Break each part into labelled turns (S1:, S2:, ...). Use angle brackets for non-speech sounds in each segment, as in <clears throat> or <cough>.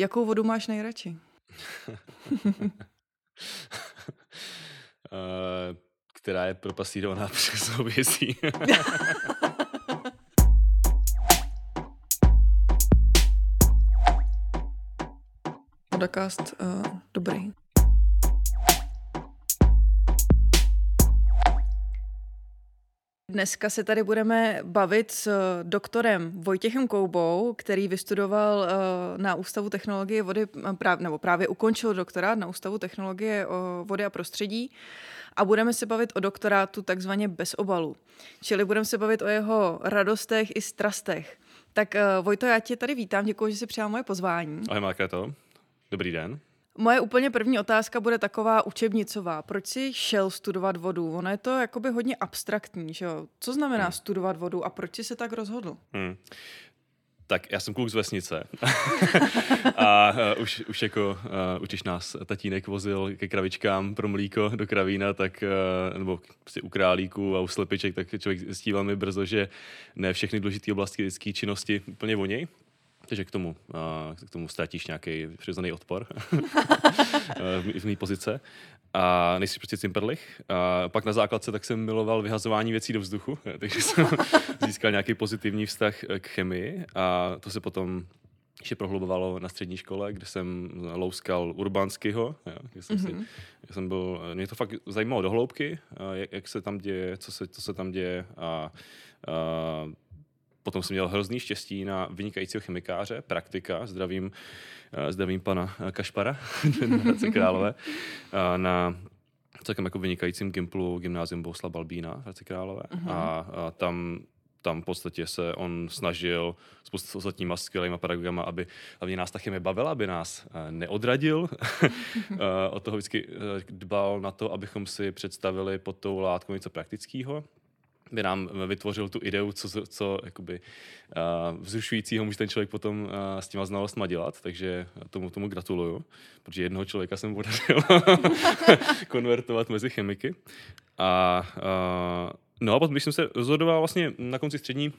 S1: Jakou vodu máš nejradši?
S2: uh, <laughs> která je propasírovaná <laughs> přes hovězí.
S1: Podcast uh, dobrý. Dneska se tady budeme bavit s eh, doktorem Vojtěchem Koubou, který vystudoval uh, na Ústavu technologie vody, práv, nebo právě ukončil doktorát na Ústavu technologie vody a prostředí. A budeme se bavit o doktorátu takzvaně bez obalu. Čili budeme se bavit o jeho radostech i strastech. Tak Vojto, já tě tady vítám, děkuji, že jsi přijal moje pozvání.
S2: Ahoj Markéto, dobrý den.
S1: Moje úplně první otázka bude taková učebnicová. Proč jsi šel studovat vodu? Ono je to jakoby hodně abstraktní, že jo? Co znamená hmm. studovat vodu a proč jsi se tak rozhodl? Hmm.
S2: Tak já jsem kluk z vesnice. <laughs> a uh, už, už jako, uh, už když nás tatínek vozil ke kravičkám pro mlíko do kravína, tak, uh, nebo prostě u králíků a u slepiček, tak člověk zjistí velmi brzo, že ne všechny důležité oblasti lidské činnosti úplně voněj. Takže k tomu, k tomu ztratíš nějaký přirozený odpor <laughs> v mý pozice. A nejsi prostě cimperlich. A pak na základce tak jsem miloval vyhazování věcí do vzduchu, takže jsem <laughs> získal nějaký pozitivní vztah k chemii a to se potom ještě prohlubovalo na střední škole, kde jsem louskal Urbánského, kde jsem, mm-hmm. si, jsem byl, mě to fakt zajímalo do hloubky, jak, jak se tam děje, co se, co se tam děje a, a Potom jsem měl hrozný štěstí na vynikajícího chemikáře, praktika, zdravím, eh, zdravím pana eh, Kašpara, <laughs> Hradce Králové, na celkem jako vynikajícím Gimplu Gymnázium Bousla Balbína v Hradce Králové. Uh-huh. A, a tam tam v podstatě se on snažil spolu s ostatníma skvělýma pedagogama, aby hlavně nás ta chemie bavila, aby nás eh, neodradil. <laughs> Od toho vždycky dbal na to, abychom si představili pod tou látkou něco praktického by nám vytvořil tu ideu, co, co jakoby, uh, vzrušujícího může ten člověk potom uh, s těma znalostma dělat, takže tomu, tomu gratuluju, protože jednoho člověka jsem podařil <laughs> konvertovat mezi chemiky. A uh, no a potom, když jsem se rozhodoval vlastně na konci střední,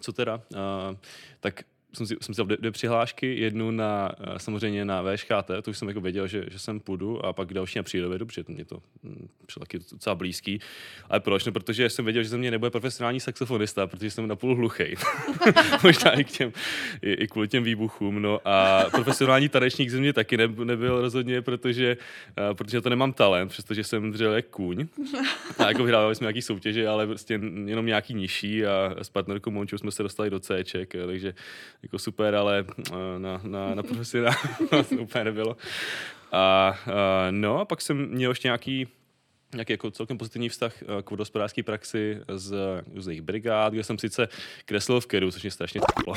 S2: co teda, uh, tak jsem si, jsem si dvě, dvě přihlášky, jednu na, eh, samozřejmě na VŠKT, to už jsem jako věděl, že, že jsem půjdu, a pak další na přírodovědu, protože mě to hm, přišlo taky docela blízký. Ale proč? No, protože jsem věděl, že ze mě nebude profesionální saxofonista, protože jsem napůl hluchý. <laughs> Možná i, k těm, i, i, kvůli těm výbuchům. No a profesionální tanečník ze mě taky ne, nebyl rozhodně, protože, uh, protože to nemám talent, přestože jsem dřel jak kůň. A jako vyhrávali jsme nějaký soutěže, ale prostě jenom nějaký nižší a s partnerkou Mončou jsme se dostali do C, takže jako super, ale eh, na, na, na profesionál <laughs> to úplně nebylo. A, a, no a pak jsem měl ještě nějaký nějaký jako celkem pozitivní vztah eh, k vodospodářské praxi z různých brigád, kde jsem sice kreslil v keru, což mě strašně tplo,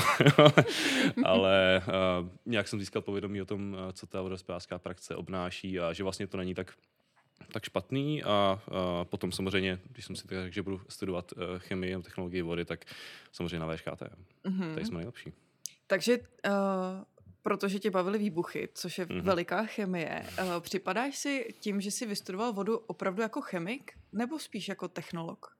S2: <laughs> ale uh, nějak jsem získal povědomí o tom, co ta vodospodářská praxe obnáší a že vlastně to není tak tak špatný a, a potom samozřejmě, když jsem si tak že budu studovat chemii a technologii vody, tak samozřejmě na VŠKT. Mm-hmm. Tady jsme nejlepší.
S1: Takže uh, protože tě bavily výbuchy, což je mm-hmm. veliká chemie, uh, připadáš si tím, že jsi vystudoval vodu opravdu jako chemik, nebo spíš jako technolog?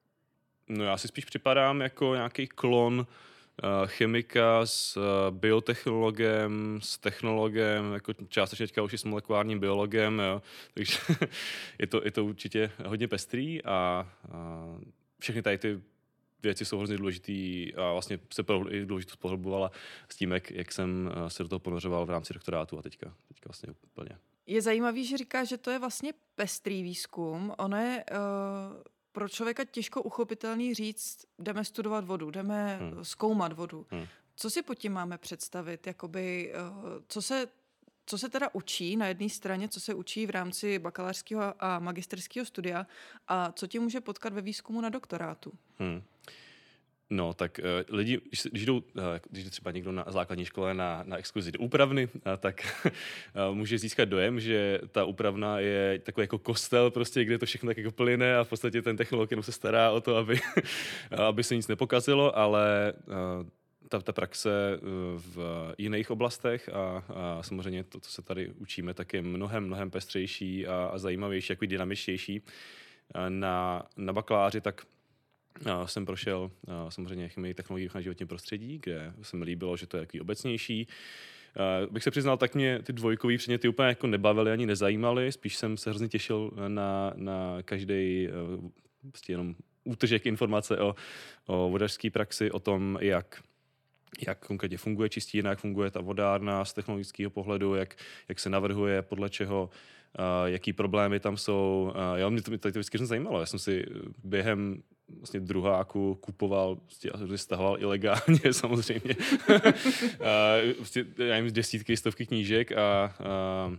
S2: No já si spíš připadám jako nějaký klon uh, chemika s biotechnologem, s technologem, jako částečně teďka už i s molekulárním biologem, jo. <laughs> takže je, to, je to určitě hodně pestrý a, a všechny tady ty věci jsou hrozně důležitý a vlastně se i důležitost pohledovala s tím, jak, jak jsem eh, se do toho ponořoval v rámci doktorátu a teďka, teďka vlastně úplně.
S1: Je zajímavý, že říká, že to je vlastně pestrý výzkum. Ono je uh, pro člověka těžko uchopitelný říct, jdeme studovat vodu, jdeme hmm. zkoumat vodu. Hmm. Co si pod tím máme představit? Jakoby, uh, co se co se teda učí na jedné straně, co se učí v rámci bakalářského a magisterského studia a co tě může potkat ve výzkumu na doktorátu? Hmm.
S2: No, tak uh, lidi, když, když jdou, uh, když jde třeba někdo na základní škole na, na exkurzi do úpravny, uh, tak uh, <laughs> může získat dojem, že ta úpravna je takový jako kostel, prostě, kde to všechno tak jako plyne a v podstatě ten technolog jenom se stará o to, aby, <laughs> aby se nic nepokazilo, ale uh, ta, ta praxe v jiných oblastech a, a samozřejmě to, co se tady učíme, tak je mnohem, mnohem pestřejší a, a zajímavější, jako dynamičtější. Na, na bakaláři tak já jsem prošel samozřejmě chemii technologií na životním prostředí, kde se mi líbilo, že to je jaký obecnější. Bych se přiznal, tak mě ty dvojkový předměty úplně jako nebavily ani nezajímaly, spíš jsem se hrozně těšil na, na každý uh, prostě jenom útržek informace o, o vodařské praxi, o tom, jak jak konkrétně funguje čistírna, jak funguje ta vodárna z technologického pohledu, jak, jak se navrhuje, podle čeho, uh, jaký problémy tam jsou. Uh, jo, mě to, mě to vždycky zajímalo. Já jsem si během vlastně druháku kupoval, prostě, stahoval ilegálně <laughs> samozřejmě. <laughs> prostě, já jim desítky, stovky knížek a, a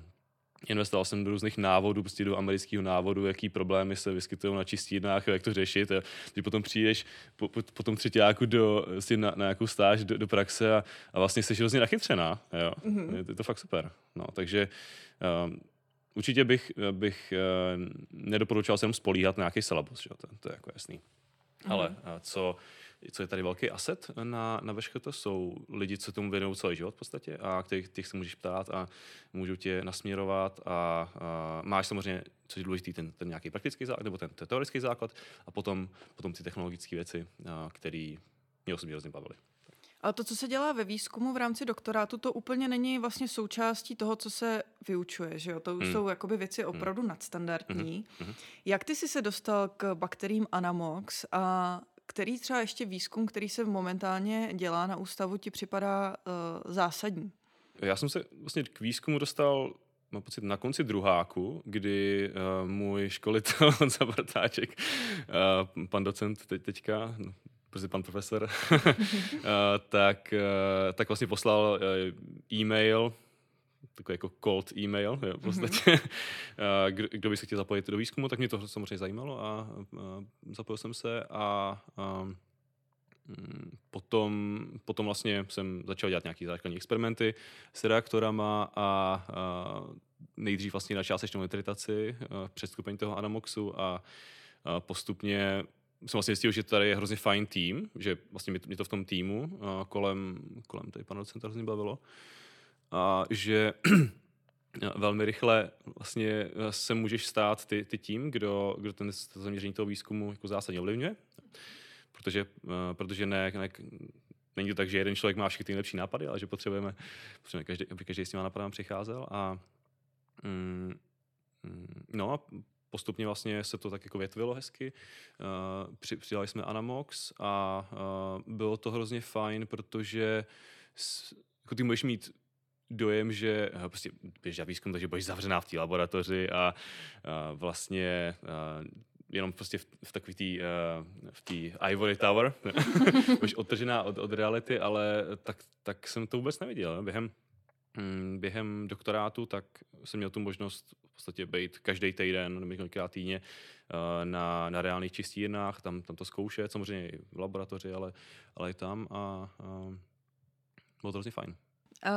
S2: Investoval jsem do různých návodů, prostě do amerického návodu, jaký problémy se vyskytují na čistírnách, jak to řešit. A když potom přijdeš po, po, po tom třetíku do, vlastně na, na nějakou stáž do, do praxe a, a vlastně jsi hrozně nachytřená. Jo? Mm-hmm. Je, je, to fakt super. No, takže um, určitě bych, bych uh, nedoporučoval se jenom spolíhat na nějaký syllabus, že? To, to je jako jasný. Mm-hmm. Ale co co je tady velký asset na, na to jsou lidi, co tomu věnují celý život v podstatě a kterých, těch se můžeš ptát a můžou tě nasměrovat a, a máš samozřejmě, co je důležitý, ten, ten nějaký praktický základ, nebo ten, ten teoretický základ a potom, potom ty technologické věci, které mě osobně hrozně bavily.
S1: Ale to, co se dělá ve výzkumu v rámci doktorátu, to úplně není vlastně součástí toho, co se vyučuje, že jo? To hmm. jsou jakoby věci hmm. opravdu hmm. nadstandardní. Hmm. Jak ty jsi se dostal k bakteriím Anamox a který třeba ještě výzkum, který se momentálně dělá na ústavu, ti připadá uh, zásadní?
S2: Já jsem se vlastně k výzkumu dostal mám pocit, na konci druháku, kdy uh, můj školitel <laughs> za Bartáček, uh, pan docent teď, teďka, prostě pan profesor, uh, <laughs> <laughs> tak, uh, tak vlastně poslal uh, e-mail takový jako cold email, jo, v podstatě, mm-hmm. <laughs> kdo, kdo by se chtěl zapojit do výzkumu, tak mě to samozřejmě zajímalo a, a zapojil jsem se a, a mm, potom, potom vlastně jsem začal dělat nějaké základní experimenty s reaktorama a, a nejdřív vlastně na částečnou nitritaci před stupeň toho Anamoxu a, a postupně jsem vlastně zjistil, že tady je hrozně fajn tým, že vlastně mě to v tom týmu kolem, kolem tady pana docenta hrozně bavilo a že <clears throat> velmi rychle vlastně se můžeš stát ty, ty tím, kdo, kdo ten zaměření toho výzkumu jako zásadně ovlivňuje. Protože, uh, protože ne, ne, není to tak, že jeden člověk má všechny ty nejlepší nápady, ale že potřebujeme, potřebujeme každý, aby každý s těma nápadem přicházel. A, mm, mm, no a postupně vlastně se to tak jako větvilo hezky. Uh, při, přidali jsme Anamox a uh, bylo to hrozně fajn, protože jako ty můžeš mít dojem, že eh, prostě běží výzkum, takže budeš zavřená v té laboratoři a, a vlastně a, jenom prostě v, v takový tý, v té Ivory Tower, <laughs> budeš odtržená od, od reality, ale tak, tak jsem to vůbec neviděl. Během, během doktorátu tak jsem měl tu možnost v podstatě být každý týden nebo několikrát týdně uh, na, na reálných čistírnách, tam, tam to zkoušet, samozřejmě i v laboratoři, ale, ale i tam a, a bylo to hrozně fajn.
S1: Uh,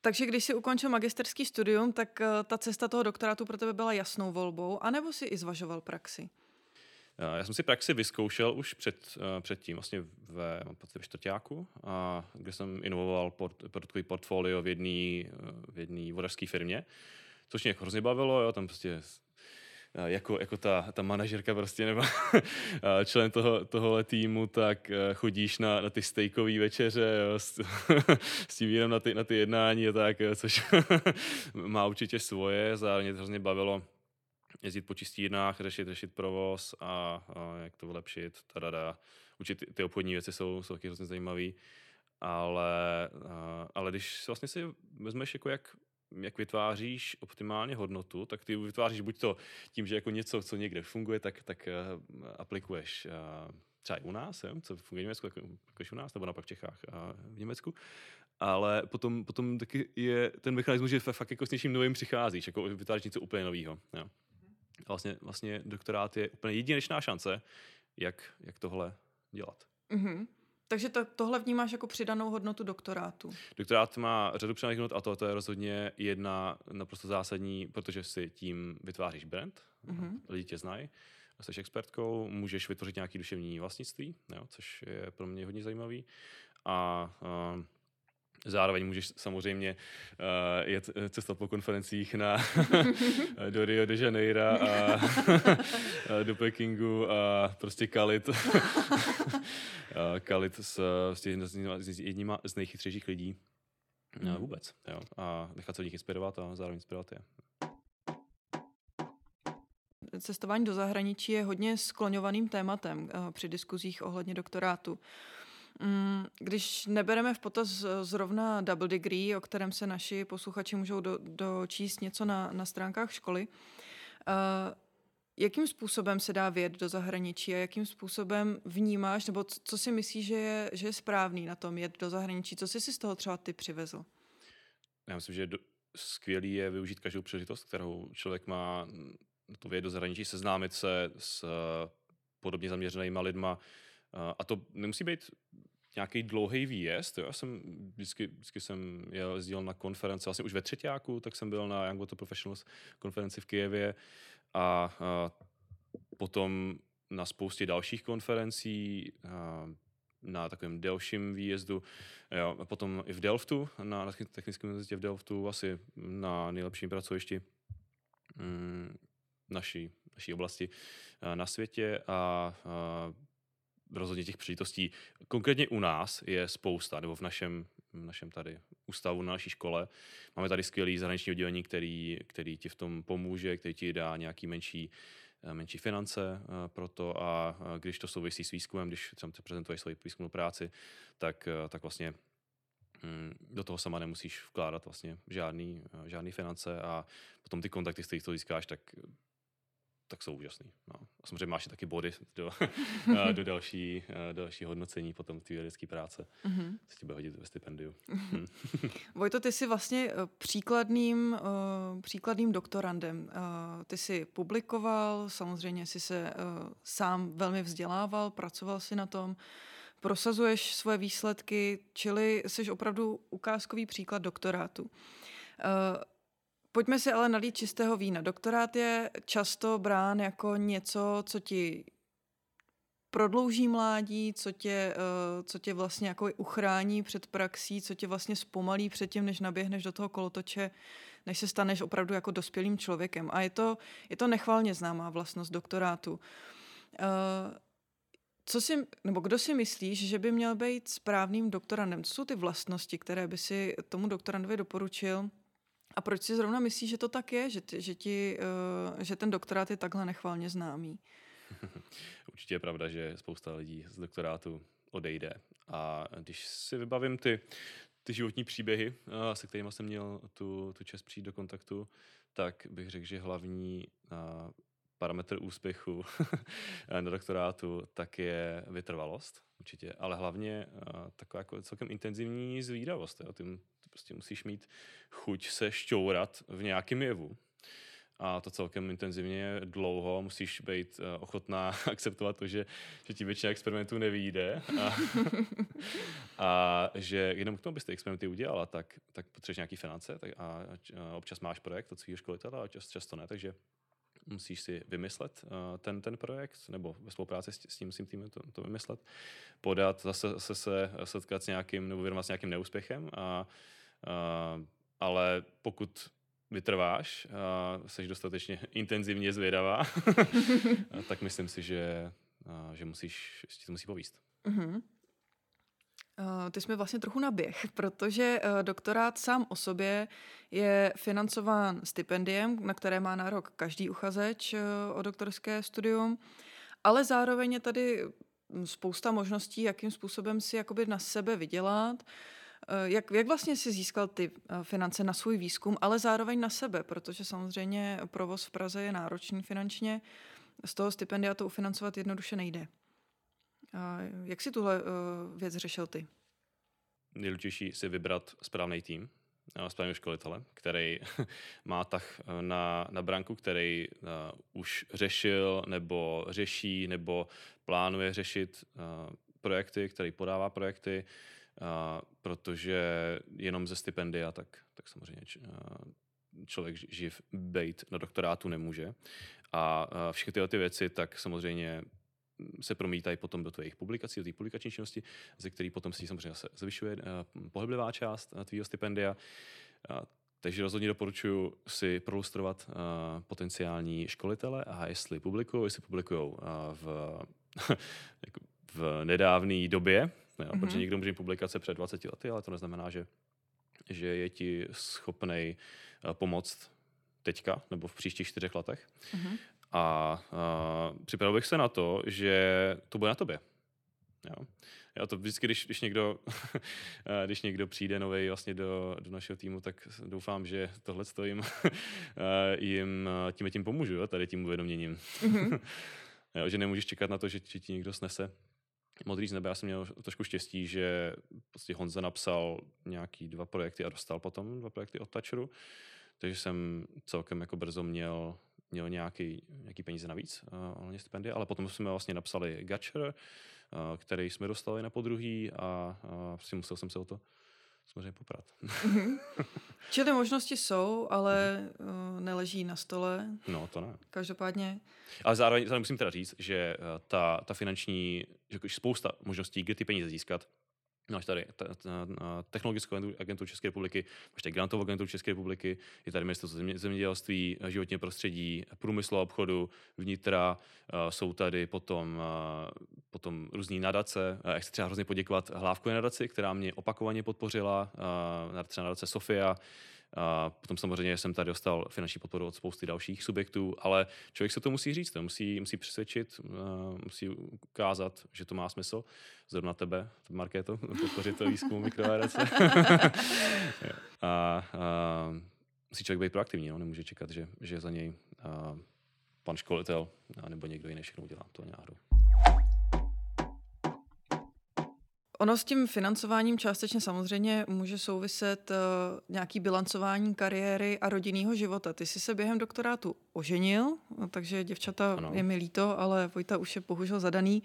S1: takže když si ukončil magisterský studium, tak uh, ta cesta toho doktorátu pro tebe byla jasnou volbou, anebo si i zvažoval praxi?
S2: Já jsem si praxi vyzkoušel už před, uh, předtím, vlastně ve, ve čtvrtáku, kde jsem inovoval port, produktový portfolio v jedné v jedný vodařské firmě, což mě jako hrozně bavilo, jo, tam prostě jako, jako ta, ta manažerka prostě nebo <laughs> člen toho, tohohle týmu, tak chodíš na, na ty stejkové večeře jo, s, <laughs> s tím vínem na ty, na ty jednání a tak, což <laughs> má určitě svoje, zároveň to hrozně bavilo jezdit po čistírnách, řešit, řešit provoz a, a jak to vylepšit, tadada. Určitě ty, ty obchodní věci jsou, jsou taky hrozně zajímavé, ale, ale když vlastně si vezmeš, jako jak jak vytváříš optimálně hodnotu, tak ty vytváříš buď to tím, že jako něco, co někde funguje, tak, tak uh, aplikuješ uh, třeba i u nás, jo, co funguje v Německu, jako, jako u nás, nebo naopak v Čechách a v Německu. Ale potom, potom taky je ten mechanismus, že fakt jako s něčím novým přicházíš, jako vytváříš něco úplně nového. A vlastně, vlastně doktorát je úplně jedinečná šance, jak, jak tohle dělat.
S1: Mm-hmm. Takže to, tohle vnímáš jako přidanou hodnotu doktorátu?
S2: Doktorát má řadu přidaných hodnot a to, to je rozhodně jedna naprosto zásadní, protože si tím vytváříš brand, mm-hmm. lidi tě znají, jsi expertkou, můžeš vytvořit nějaký duševní vlastnictví, jo, což je pro mě hodně zajímavý. A uh, Zároveň můžeš samozřejmě uh, jet cestovat po konferencích na, <laughs> <laughs> do Rio de Janeiro a, a <laughs> do Pekingu a prostě kalit, kalit s, s, s jedníma z nejchytřejších lidí hmm. vůbec. Jo. A nechat se od nich inspirovat a zároveň inspirovat je.
S1: Cestování do zahraničí je hodně skloňovaným tématem eh, při diskuzích ohledně doktorátu. Mm, když nebereme v potaz zrovna double degree, o kterém se naši posluchači můžou do, dočíst něco na, na stránkách školy, uh, jakým způsobem se dá vědět do zahraničí a jakým způsobem vnímáš, nebo co, co si myslíš, že je, že je správný na tom jet do zahraničí? Co jsi si z toho třeba ty přivezl?
S2: Já myslím, že do, skvělý je využít každou příležitost, kterou člověk má to vědět do zahraničí, seznámit se s podobně zaměřenými lidma. A to nemusí být nějaký dlouhý výjezd. Jo? Já jsem vždycky, vždycky jsem jel, jezdil na konference, vlastně už ve třetíku, tak jsem byl na Young Water Professionals konferenci v Kijevě a, a potom na spoustě dalších konferencí, a, na takovém delším výjezdu. Jo, a potom i v Delftu, na, na technickém univerzitě v Delftu, asi na nejlepším pracovišti mm, naší, naší oblasti na světě a, a rozhodně těch příležitostí. Konkrétně u nás je spousta, nebo v našem, v našem tady ústavu, na naší škole. Máme tady skvělý zahraniční oddělení, který, který ti v tom pomůže, který ti dá nějaký menší, eh, menší finance eh, pro to a když to souvisí s výzkumem, když tam prezentuješ svoji výzkumnou práci, tak, eh, tak vlastně hm, do toho sama nemusíš vkládat vlastně žádný, žádný finance a potom ty kontakty, z kterých to získáš, tak tak jsou úžasný. No. A samozřejmě máš taky body do, <laughs> do, další, do další hodnocení potom ty vědecké práce, mm-hmm. co ti bude hodit ve stipendiu. Mm. <laughs>
S1: Vojto, ty jsi vlastně eh, příkladným, příkladným doktorandem. Ty jsi publikoval, samozřejmě jsi se sám velmi vzdělával, pracoval si na tom, prosazuješ svoje výsledky, čili jsi opravdu ukázkový příklad doktorátu. Pojďme si ale nalít čistého vína. Doktorát je často brán jako něco, co ti prodlouží mládí, co tě, uh, co tě vlastně jako uchrání před praxí, co tě vlastně zpomalí před tím, než naběhneš do toho kolotoče, než se staneš opravdu jako dospělým člověkem. A je to, je to nechvalně známá vlastnost doktorátu. Uh, co si, nebo kdo si myslíš, že by měl být správným doktorandem? Co jsou ty vlastnosti, které by si tomu doktorandovi doporučil, a proč si zrovna myslíš, že to tak je, že, že, ti, uh, že ten doktorát je takhle nechvalně známý? <laughs>
S2: Určitě je pravda, že spousta lidí z doktorátu odejde. A když si vybavím ty, ty životní příběhy, uh, se kterými jsem měl tu, tu čest přijít do kontaktu, tak bych řekl, že hlavní uh, parametr úspěchu <laughs> na doktorátu, tak je vytrvalost určitě, ale hlavně uh, taková jako celkem intenzivní zvídavost. Jo. Ty, ty prostě musíš mít chuť se šťourat v nějakém jevu. A to celkem intenzivně dlouho. Musíš být uh, ochotná <laughs> akceptovat to, že, že ti většina experimentů nevyjde. A, <laughs> a že jenom k tomu byste experimenty udělala, tak, tak potřebuješ nějaký finance tak a, a občas máš projekt od svého školitele a čas, často ne. Takže musíš si vymyslet uh, ten, ten projekt, nebo ve spolupráci s, s tím svým týmem to, to vymyslet, podat, zase, zase se setkat s nějakým, nebo vyrovnat s nějakým neúspěchem, a, uh, ale pokud vytrváš a jsi dostatečně <laughs> intenzivně zvědavá, <laughs> tak myslím si, že, uh, že musíš, že to musí povíst. Mm-hmm.
S1: Uh, ty jsme vlastně trochu naběh, <laughs> protože uh, doktorát sám o sobě je financován stipendiem, na které má nárok každý uchazeč uh, o doktorské studium, ale zároveň je tady spousta možností, jakým způsobem si jakoby na sebe vydělat. Jak, jak vlastně si získal ty finance na svůj výzkum, ale zároveň na sebe, protože samozřejmě provoz v Praze je náročný finančně, z toho stipendia to ufinancovat jednoduše nejde. Jak si tuhle uh, věc řešil ty?
S2: Nejdůležitější si vybrat správný tým, eh, správného školitele, který <laughs> má tak eh, na, na branku, který uh, už řešil nebo řeší nebo plánuje řešit uh, projekty, který podává projekty, uh, protože jenom ze stipendia tak, tak samozřejmě uh, člověk živ bejt na doktorátu nemůže. A uh, všechny tyhle ty věci tak samozřejmě se promítají potom do tvých publikací, do té publikační činnosti, ze který potom si samozřejmě zvyšuje uh, pohyblivá část uh, tvýho stipendia. Takže rozhodně doporučuji si prolustrovat uh, potenciální školitele a jestli publikují, jestli publikují v, <laughs> jako v nedávné době, jo, mm-hmm. protože někdo může mít publikace před 20 lety, ale to neznamená, že že je ti schopný pomoct teďka nebo v příštích čtyřech letech. Uh-huh. A, a připravil bych se na to, že to bude na tobě. Jo. Já to vždycky, když, když, někdo, <laughs> když někdo přijde nový vlastně do, do našeho týmu, tak doufám, že tohle jim, <laughs> jim tím tím pomůžu, jo, tady tím uvědoměním. Mm-hmm. <laughs> jo, že nemůžeš čekat na to, že, že ti někdo snese modrý z nebe. Já jsem měl trošku štěstí, že prostě Honza napsal nějaký dva projekty a dostal potom dva projekty od Toucheru. Takže jsem celkem jako brzo měl měl nějaký, nějaký peníze navíc, uh, stipendie, ale potom jsme vlastně napsali Gatcher, uh, který jsme dostali na podruhý a uh, prostě musel jsem se o to samozřejmě poprat.
S1: Mm-hmm. <laughs> Čili možnosti jsou, ale uh, neleží na stole.
S2: No, to ne.
S1: Každopádně.
S2: Ale zároveň, zároveň musím teda říct, že ta, ta finanční, že spousta možností, kde ty peníze získat, Máš tady technologickou agenturu České republiky, máš tady grantovou agenturu České republiky, je tady ministerstvo zemědělství, životního prostředí, průmyslu a obchodu, vnitra, jsou tady potom, potom různý nadace. Já chci třeba hrozně poděkovat Hlávkové nadaci, která mě opakovaně podpořila, třeba nadace Sofia, a potom samozřejmě jsem tady dostal finanční podporu od spousty dalších subjektů, ale člověk se to musí říct, to musí, musí přesvědčit, musí ukázat, že to má smysl. Zrovna tebe, Markéto, podpořit to výzkum mikroaerace. <laughs> a, a, musí člověk být proaktivní, no? nemůže čekat, že, že za něj a, pan školitel nebo někdo jiný všechno udělá. To náhodou.
S1: Ono s tím financováním částečně samozřejmě může souviset uh, nějaký bilancování kariéry a rodinného života. Ty jsi se během doktorátu oženil, no, takže děvčata ano. je mi líto, ale Vojta už je bohužel zadaný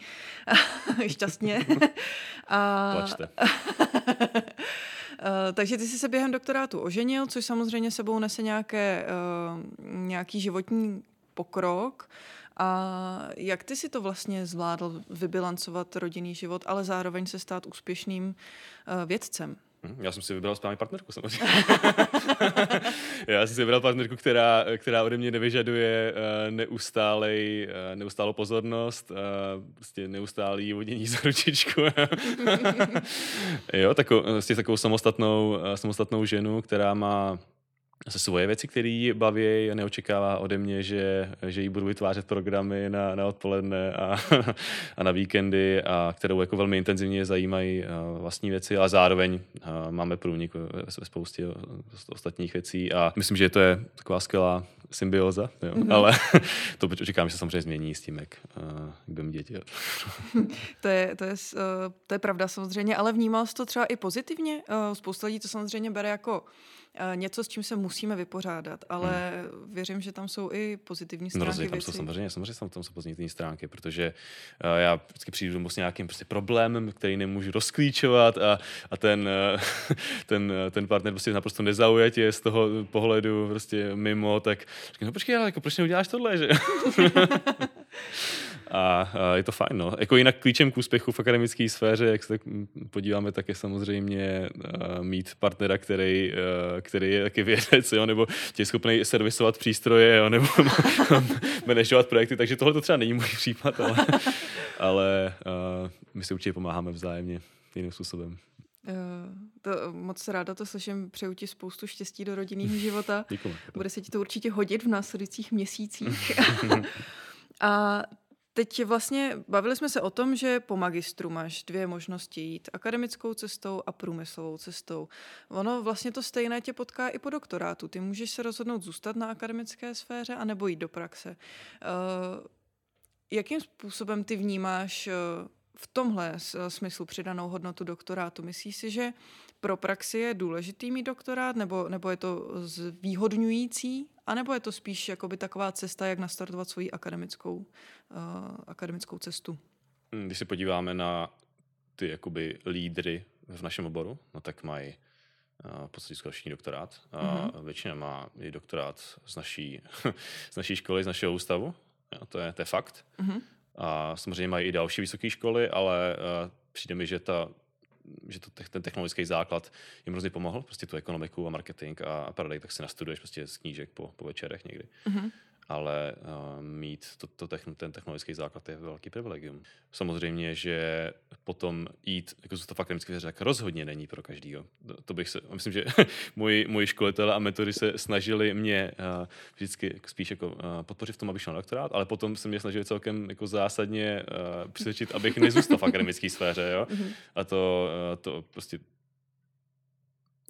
S1: <laughs> šťastně.
S2: a... Plačte.
S1: Uh, <laughs> takže ty jsi se během doktorátu oženil, což samozřejmě sebou nese nějaké, uh, nějaký životní pokrok. A jak ty si to vlastně zvládl vybilancovat rodinný život, ale zároveň se stát úspěšným uh, vědcem?
S2: Hm, já jsem si vybral správně partnerku samozřejmě. <laughs> Já jsem si vybral partnerku, která, která ode mě nevyžaduje uh, neustálej, uh, neustálou pozornost, uh, prostě neustálý vodění za ručičku. <laughs> jo, takovou, vlastně takovou samostatnou, uh, samostatnou ženu, která má se svoje věci, které baví a neočekává ode mě, že, že jí budu vytvářet programy na, na odpoledne a, <laughs> a na víkendy, a kterou jako velmi intenzivně zajímají vlastní věci, ale zároveň máme průnik ve spoustě ostatních věcí a myslím, že to je taková skvělá symbioza, jo? Mm-hmm. ale <laughs> to říkám, že se samozřejmě změní s tím, jak, jak budeme děti. <laughs>
S1: to, je, to, je, to je pravda samozřejmě, ale vnímal jsi to třeba i pozitivně? Spousta lidí to samozřejmě bere jako Eh, něco, s čím se musíme vypořádat, ale hmm. věřím, že tam jsou i pozitivní stránky. No,
S2: rozumím, tam jsou samozřejmě, samozřejmě tam, tam jsou pozitivní stránky, protože uh, já vždycky přijdu domů s nějakým prostě problémem, který nemůžu rozklíčovat a, a ten, uh, <laughs> ten, ten partner prostě naprosto nezaujatě z toho pohledu prostě mimo, tak říkám, no počkej, ale jako proč neuděláš tohle, že? <laughs> <laughs> A, je to fajn, no. Jako jinak klíčem k úspěchu v akademické sféře, jak se tak podíváme, tak je samozřejmě uh, mít partnera, který, uh, který je taky vědec, jo, nebo tě je schopný servisovat přístroje, jo, nebo <laughs> manažovat projekty, takže tohle to třeba není můj případ, ale, ale uh, my si určitě pomáháme vzájemně jiným způsobem. Uh,
S1: to, moc ráda to slyším, přeju ti spoustu štěstí do rodinného života.
S2: Děkuji.
S1: Bude se ti to určitě hodit v následujících měsících. <laughs> a Teď vlastně bavili jsme se o tom, že po magistru máš dvě možnosti jít akademickou cestou a průmyslovou cestou. Ono vlastně to stejné tě potká i po doktorátu. Ty můžeš se rozhodnout zůstat na akademické sféře a nebo jít do praxe. Uh, jakým způsobem ty vnímáš uh, v tomhle smyslu přidanou hodnotu doktorátu? Myslíš si, že pro praxi je důležitý mít doktorát, nebo, nebo je to zvýhodňující, anebo je to spíš jakoby taková cesta, jak nastartovat svoji akademickou, uh, akademickou cestu?
S2: Hmm, když se podíváme na ty jakoby lídry v našem oboru, no tak mají uh, v podstatě skoro doktorát. A mm-hmm. většina má i doktorát z naší, <laughs> z naší školy, z našeho ústavu. Jo, to, je, to je fakt. Mm-hmm. A samozřejmě mají i další vysoké školy, ale uh, přijde mi, že ta že to, ten technologický základ jim hrozně pomohl, prostě tu ekonomiku a marketing a, paradej, tak si nastuduješ prostě z knížek po, po večerech někdy. Mm-hmm. Ale uh, mít to, to techn, ten technologický základ je velký privilegium. Samozřejmě, že potom jít jako zůstat v akademické věře, tak rozhodně není pro každýho. To, to bych se, myslím, že <laughs> moji, moji školitelé a metody se snažili mě uh, vždycky spíš jako uh, podpořit v tom, abych šel na doktorát, ale potom se mě snažili celkem jako zásadně uh, přesvědčit, abych nezůstal v akademické sféře. Jo? Mhm. A to, uh, to prostě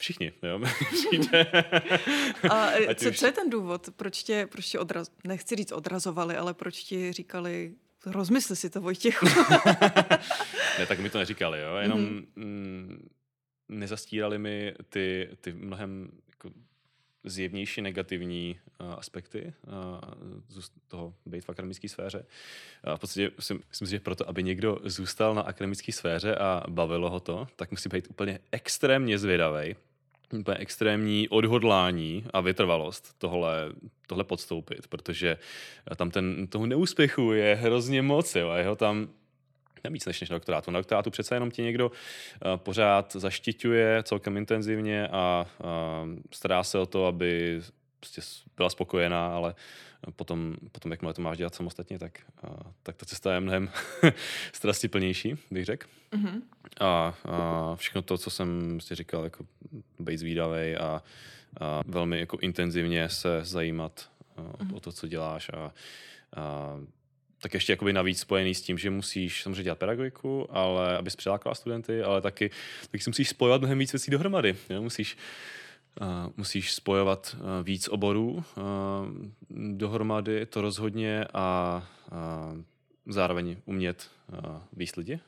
S2: Všichni, jo. <laughs>
S1: a co, co je ten důvod, proč tě, proč tě odraz, nechci říct odrazovali, ale proč ti říkali, rozmysli si to Vojtěchu. <laughs>
S2: ne, tak mi to neříkali, jo, jenom mm-hmm. mm, nezastírali mi ty, ty mnohem jako zjevnější negativní uh, aspekty uh, z toho být v akademické sféře. Uh, v podstatě si, myslím si, že proto, aby někdo zůstal na akademické sféře a bavilo ho to, tak musí být úplně extrémně zvědavý úplně extrémní odhodlání a vytrvalost tohle, tohle podstoupit, protože tam ten, toho neúspěchu je hrozně moc, jo, a jeho tam víc než, než na doktorátu. Na doktorátu přece jenom ti někdo uh, pořád zaštiťuje celkem intenzivně a uh, stará se o to, aby prostě byla spokojená, ale potom, potom jakmile to máš dělat samostatně, tak, uh, tak ta cesta je mnohem <laughs> strastiplnější, bych řekl. Mm-hmm. A, a všechno to, co jsem si říkal, jako být zvídavý a, a velmi jako intenzivně se zajímat uh, mm-hmm. o to, co děláš a, a tak ještě jakoby navíc spojený s tím, že musíš samozřejmě dělat pedagogiku, ale abys přilákala studenty, ale taky, taky si musíš spojovat mnohem víc věcí dohromady. Jo? Musíš musíš spojovat víc oborů dohromady, to rozhodně, a zároveň umět víc lidi,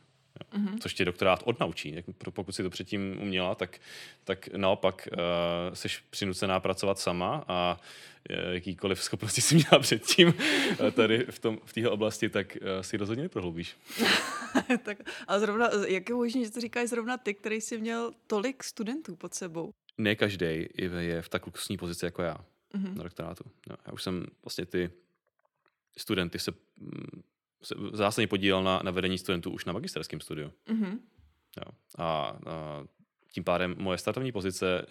S2: mm-hmm. což tě doktorát odnaučí. Pokud si to předtím uměla, tak, tak naopak uh, jsi přinucená pracovat sama a uh, jakýkoliv schopnosti si měla předtím uh, tady v, tom, v této oblasti, tak uh, si rozhodně neprohloubíš. <laughs>
S1: tak, a zrovna, jak je možné, že to říkáš zrovna ty, který jsi měl tolik studentů pod sebou?
S2: Ne každý je v tak luxusní pozici jako já mm-hmm. na doktorátu. No, já už jsem vlastně ty studenty se mm, se zásadně podílel na, na vedení studentů už na magisterském studiu. Mm-hmm. Jo. A, a tím pádem moje startovní pozice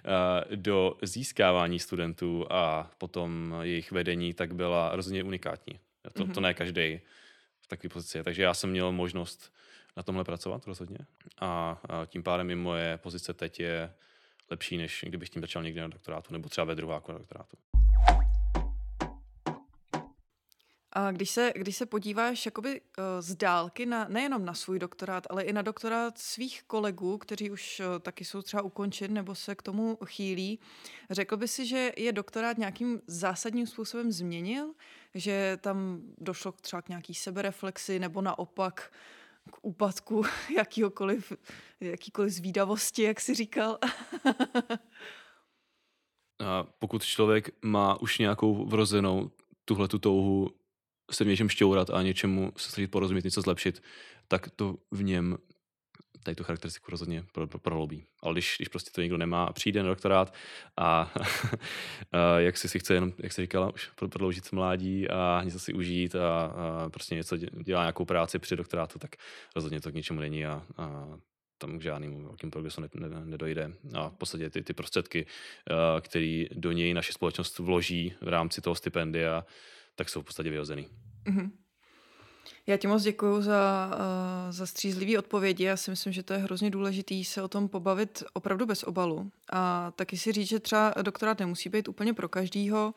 S2: <laughs> do získávání studentů a potom jejich vedení tak byla rozhodně unikátní. To, mm-hmm. to ne každý v takové pozici. Takže já jsem měl možnost na tomhle pracovat rozhodně. A, a tím pádem i moje pozice teď je lepší, než kdybych tím začal někdy na doktorátu, nebo třeba ve druháku na doktorátu.
S1: A když se, když se podíváš jakoby uh, z dálky na, nejenom na svůj doktorát, ale i na doktorát svých kolegů, kteří už uh, taky jsou třeba ukončen nebo se k tomu chýlí, řekl by si, že je doktorát nějakým zásadním způsobem změnil? Že tam došlo třeba k nějaký sebereflexi nebo naopak k úpadku <laughs> jakýkoliv, jakýkoliv zvídavosti, jak si říkal?
S2: A pokud člověk má už nějakou vrozenou tuhle tu touhu se v něčem šťourat a něčemu se snažit porozumět, něco zlepšit, tak to v něm tady tu charakteristiku rozhodně pro, pro, prohloubí. Ale když, když prostě to někdo nemá a přijde na doktorát a, <laughs> jak si si chce jenom, jak se říkala, už prodloužit mládí a něco si užít a, a prostě něco dělá nějakou práci při doktorátu, tak rozhodně to k ničemu není a, a tam k žádnému velkým progresu ne, ne, nedojde. A v podstatě ty, ty prostředky, které do něj naše společnost vloží v rámci toho stipendia, tak jsou v podstatě vyhozený. Mm-hmm.
S1: Já ti moc děkuji za, uh, za střízlivý odpovědi. Já si myslím, že to je hrozně důležité se o tom pobavit opravdu bez obalu. A taky si říct, že třeba doktorát nemusí být úplně pro každýho,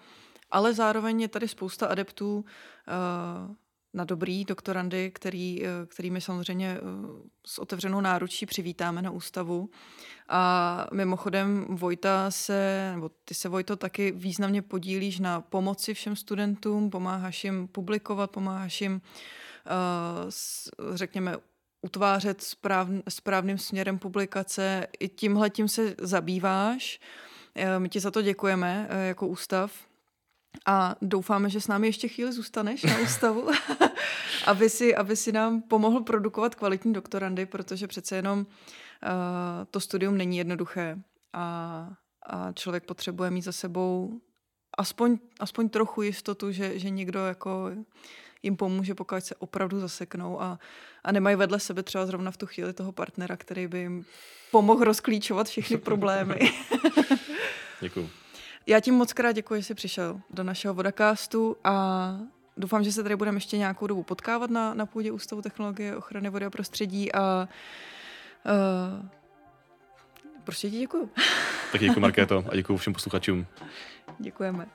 S1: ale zároveň je tady spousta adeptů uh, na dobrý doktorandy, který, eh, kterými samozřejmě s otevřenou náručí přivítáme na ústavu. A mimochodem Vojta se, nebo ty se Vojto taky významně podílíš na pomoci všem studentům, pomáháš jim publikovat, pomáháš jim, uh, řekněme, utvářet správ, správným směrem publikace. I tímhle tím se zabýváš. Eh, my ti za to děkujeme eh, jako ústav a doufáme, že s námi ještě chvíli zůstaneš na ústavu, <laughs> aby, si, aby si nám pomohl produkovat kvalitní doktorandy, protože přece jenom uh, to studium není jednoduché a, a člověk potřebuje mít za sebou aspoň, aspoň trochu jistotu, že, že někdo jako jim pomůže, pokud se opravdu zaseknou a, a nemají vedle sebe třeba zrovna v tu chvíli toho partnera, který by jim pomohl rozklíčovat všechny problémy. <laughs>
S2: Děkuju.
S1: Já ti moc krát děkuji, že jsi přišel do našeho vodakástu a doufám, že se tady budeme ještě nějakou dobu potkávat na, na půdě Ústavu technologie ochrany vody a prostředí a uh, prostě ti děkuji.
S2: Tak děkuji, Markéto, a <laughs> děkuji všem posluchačům.
S1: Děkujeme.